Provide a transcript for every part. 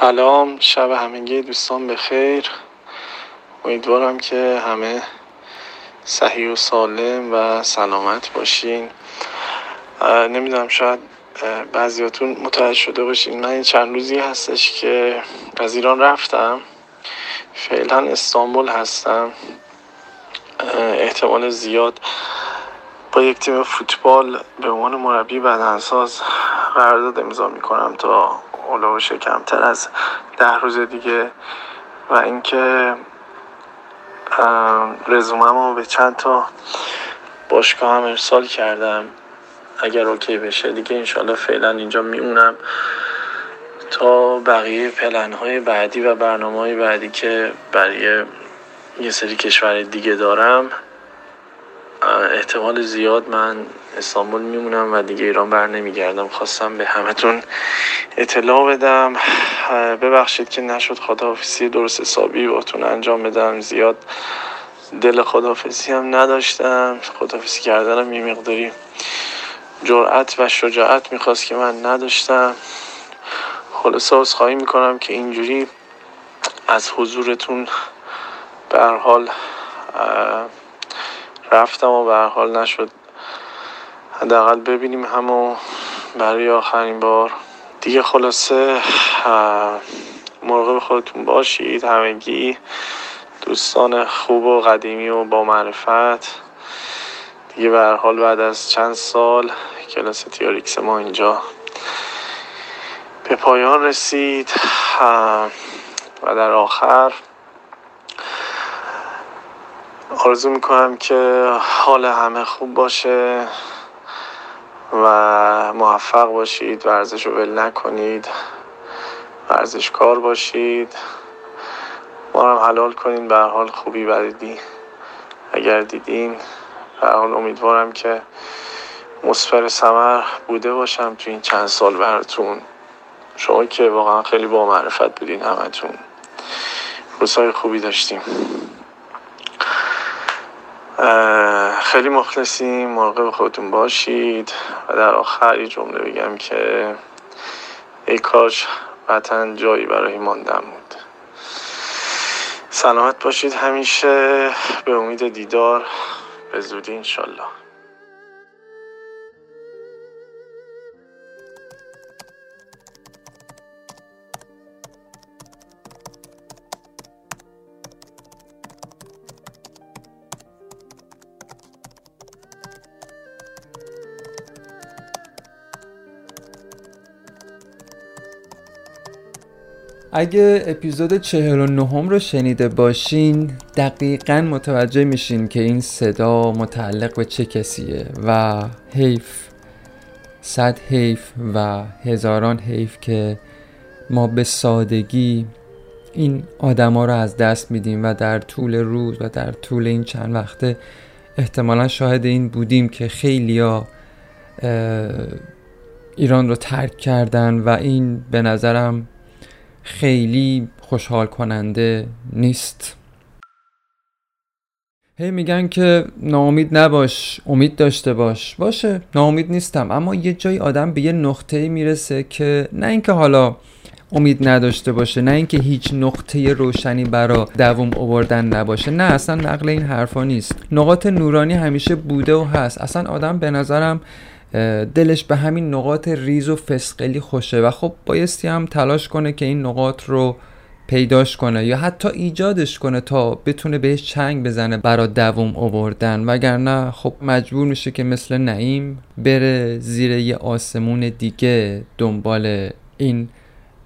سلام شب همگی دوستان بخیر امیدوارم که همه صحیح و سالم و سلامت باشین. نمی‌دونم شاید بعضیاتون متوجه شده باشین. من این چند روزی هستش که از ایران رفتم. فعلا استانبول هستم. احتمال زیاد با یک تیم فوتبال به عنوان مربی بدنساز قرارداد امضا می‌کنم تا اولوش کمتر از ده روز دیگه و اینکه رزومم رو به چند تا باشگاه هم ارسال کردم. اگر اوکی بشه دیگه انشالله فعلا اینجا میمونم. تا بقیه پلن های بعدی و برنامه های بعدی که برای یه سری کشور دیگه دارم احتمال زیاد من استانبول میمونم و دیگه ایران بر نمیگردم. خواستم به همتون اطلاع بدم. ببخشید که نشد خداحافظی درست حسابی باتون انجام بدم. زیاد دل خداحافظی هم نداشتم. خداحافظی کردنم یه مقداری جرأت و شجاعت می‌خواست که من نداشتم. خلاصه خواهی می‌کنم که اینجوری از حضورتون به حال رفتم و به حال نشد. حداقل ببینیم همو برای آخرین بار. دیگه خلاصه مراقب خودتون باشید همگی دوستان خوب و قدیمی و با معرفت. دیگه به حال بعد از چند سال کلاس تیاریکس ما اینجا به پایان رسید و در آخر آرزو می‌کنم که حال همه خوب باشه. و موفق باشید ورزش رو ول نکنید ورزشکار باشید. ما هم حلال کنین به حال خوبی بدیدی اگر دیدین به حال امیدوارم که مصفر سمر بوده باشم تو این چند سال براتون. شما که واقعا خیلی با معرفت بودین همتون. روزهای خوبی داشتیم. خیلی مخلصیم مراقب خودتون باشید. و در آخر یه جمله بگم که ای کاش وطن جایی برای ماندن بود. سلامت باشید همیشه. به امید دیدار. به زودی انشالله. اگه اپیزود 49 رو شنیده باشین دقیقا متوجه میشین که این صدا متعلق به چه کسیه و حیف صد حیف و هزاران حیف که ما به سادگی این آدما رو از دست میدیم و در طول روز و در طول این چند وقته احتمالا شاهد این بودیم که خیلیا ایران رو ترک کردن و این به نظرم خیلی خوشحال کننده نیست. هی میگن که ناامید نباش امید داشته باش. باشه ناامید نیستم. اما یه جای آدم به یه نقطه می‌رسه که نه اینکه حالا امید نداشته باشه نه اینکه هیچ نقطه روشنی برا دووم آوردن نباشه. نه اصلا نقل این حرفا نیست. نقاط نورانی همیشه بوده و هست. اصلا آدم به نظرم دلش به همین نقاط ریز و فسقلی خوشه و خب بایستی هم تلاش کنه که این نقاط رو پیداش کنه یا حتی ایجادش کنه تا بتونه بهش چنگ بزنه برا دووم آوردن. وگرنه خب مجبور میشه که مثل نعیم بره زیر یه آسمون دیگه دنبال این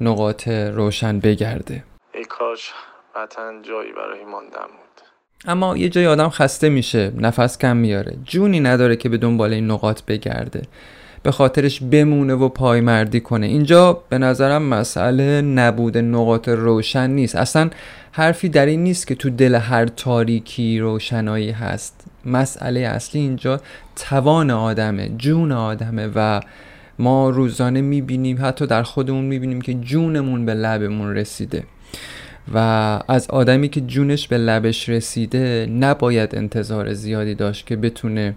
نقاط روشن بگرده. ای کاش وطن جایی برای ماندم اما یه جای آدم خسته میشه نفس کم میاره. جونی نداره که به دنبال این نقاط بگرده. به خاطرش بمونه و پایمردی کنه. اینجا به نظرم مسئله نبود نقاط روشن نیست. اصلا حرفی در این نیست که تو دل هر تاریکی روشنایی هست. مسئله اصلی اینجا توان آدمه جون آدمه و ما روزانه می‌بینیم حتی در خودمون می‌بینیم که جونمون به لبمون رسیده. و از آدمی که جونش به لبش رسیده نباید انتظار زیادی داشت که بتونه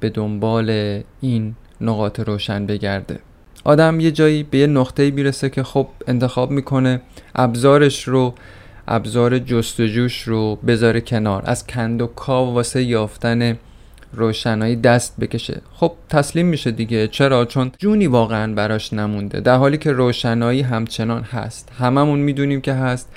به دنبال این نقاط روشن بگرده. آدم یه جایی به یه نقطه می‌رسه که خب انتخاب می‌کنه ابزارش رو ابزار جستجوش رو بذاره کنار. از کند و کاو واسه یافتن روشنایی دست بکشه. خب تسلیم میشه دیگه. چرا؟ چون جونی واقعا براش نمونده. در حالی که روشنایی همچنان هست. هممون می‌دونیم که هست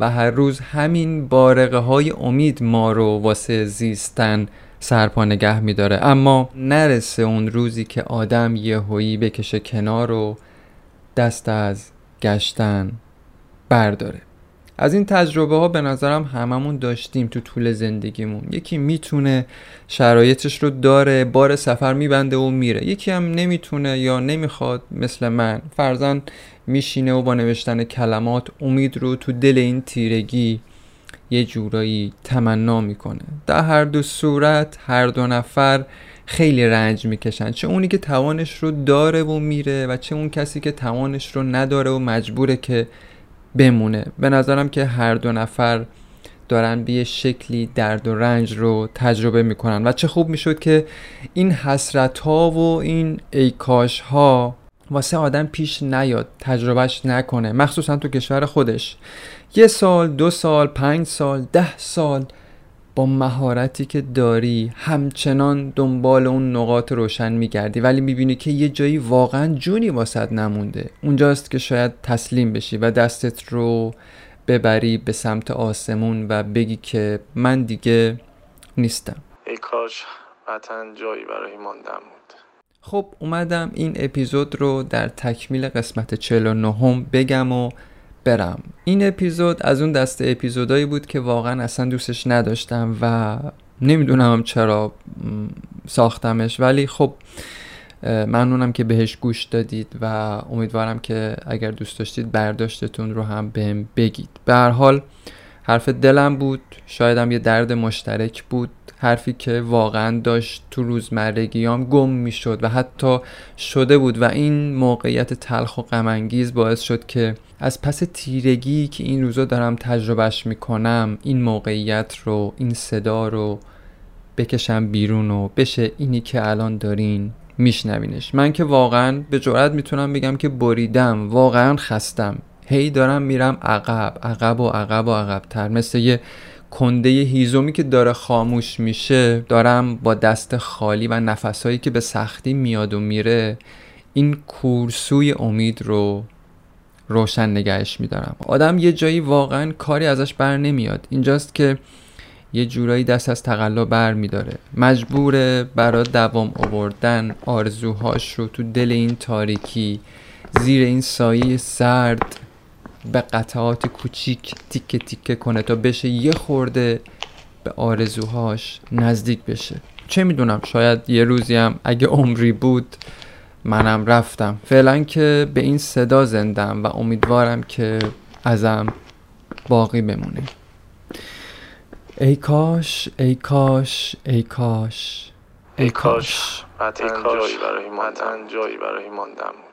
و هر روز همین بارقه های امید ما رو واسه زیستن سرپا نگه میداره. اما نرسه اون روزی که آدم یهویی بکشه کنار و دست از گشتن برداره. از این تجربه ها به نظرم هممون داشتیم تو طول زندگیمون. یکی می‌تونه شرایطش رو داره بار سفر میبنده و میره. یکی هم نمی‌تونه یا نمی‌خواد مثل من. فرزن میشینه و با نوشتن کلمات امید رو تو دل این تیرگی یه جورایی تمنا می‌کنه. در هر دو صورت هر دو نفر خیلی رنج می‌کشن. چه اونی که توانش رو داره و میره و چه اون کسی که توانش رو نداره و مجبوره که بمونه. به نظرم که هر دو نفر دارن به شکلی درد و رنج رو تجربه می‌کنن و چه خوب می‌شد که این حسرت ها و این ایکاش ها واسه آدم پیش نیاد تجربهش نکنه مخصوصا تو کشور خودش. یه سال دو سال پنج سال ده سال با مهارتی که داری همچنان دنبال اون نقاط روشن میگردی. ولی می‌بینی که یه جایی واقعا جونی واسد نمونده. اونجاست که شاید تسلیم بشی و دستت رو ببری به سمت آسمون و بگی که من دیگه نیستم. ای کاش وطن جایی برای ماندم بود. خب اومدم این اپیزود رو در تکمیل قسمت 49 بگم و برم. این اپیزود از اون دسته اپیزودایی بود که واقعا اصلا دوستش نداشتم و نمی‌دونم چرا ساختمش. ولی خب ممنونم که بهش گوش دادید و امیدوارم که اگر دوست داشتید برداشتتون رو هم بهم بگید. به هر حال حرف دلم بود. شایدم یه درد مشترک بود. حرفی که واقعا داشت تو روزمرگیام گم می‌شد و حتی شده بود و این موقعیت تلخ و غمانگیز باعث شد که از پس تیرگی که این روزا دارم تجربهش می‌کنم این موقعیت رو این صدا رو بکشم بیرون و بشه اینی که الان دارین میشنوینش. من که واقعا به جرات می‌تونم بگم که بریدم واقعا خستم. هی دارم میرم عقب عقب و عقب و عقب تر مثل یه کنده هیزومی که داره خاموش میشه دارم با دست خالی و نفسهایی که به سختی میاد و میره این کورسوی امید رو روشن نگهش میدارم. آدم یه جایی واقعا کاری ازش بر نمیاد. اینجاست که یه جورایی دست از تقلا بر میداره. مجبوره برای دوام آوردن آرزوهاش رو تو دل این تاریکی زیر این سایه سرد به قطعات کوچیک تیکه تیکه کنه تا بشه یه خورده به آرزوهاش نزدیک بشه. چه می‌دونم شاید یه روزی هم اگه عمری بود منم رفتم. فعلا که به این صدا زندم و امیدوارم که ازم باقی بمونه. ای کاش ای کاش ای کاش. ای کاش. وطن جایی برای ماندن. جایی برای ماندن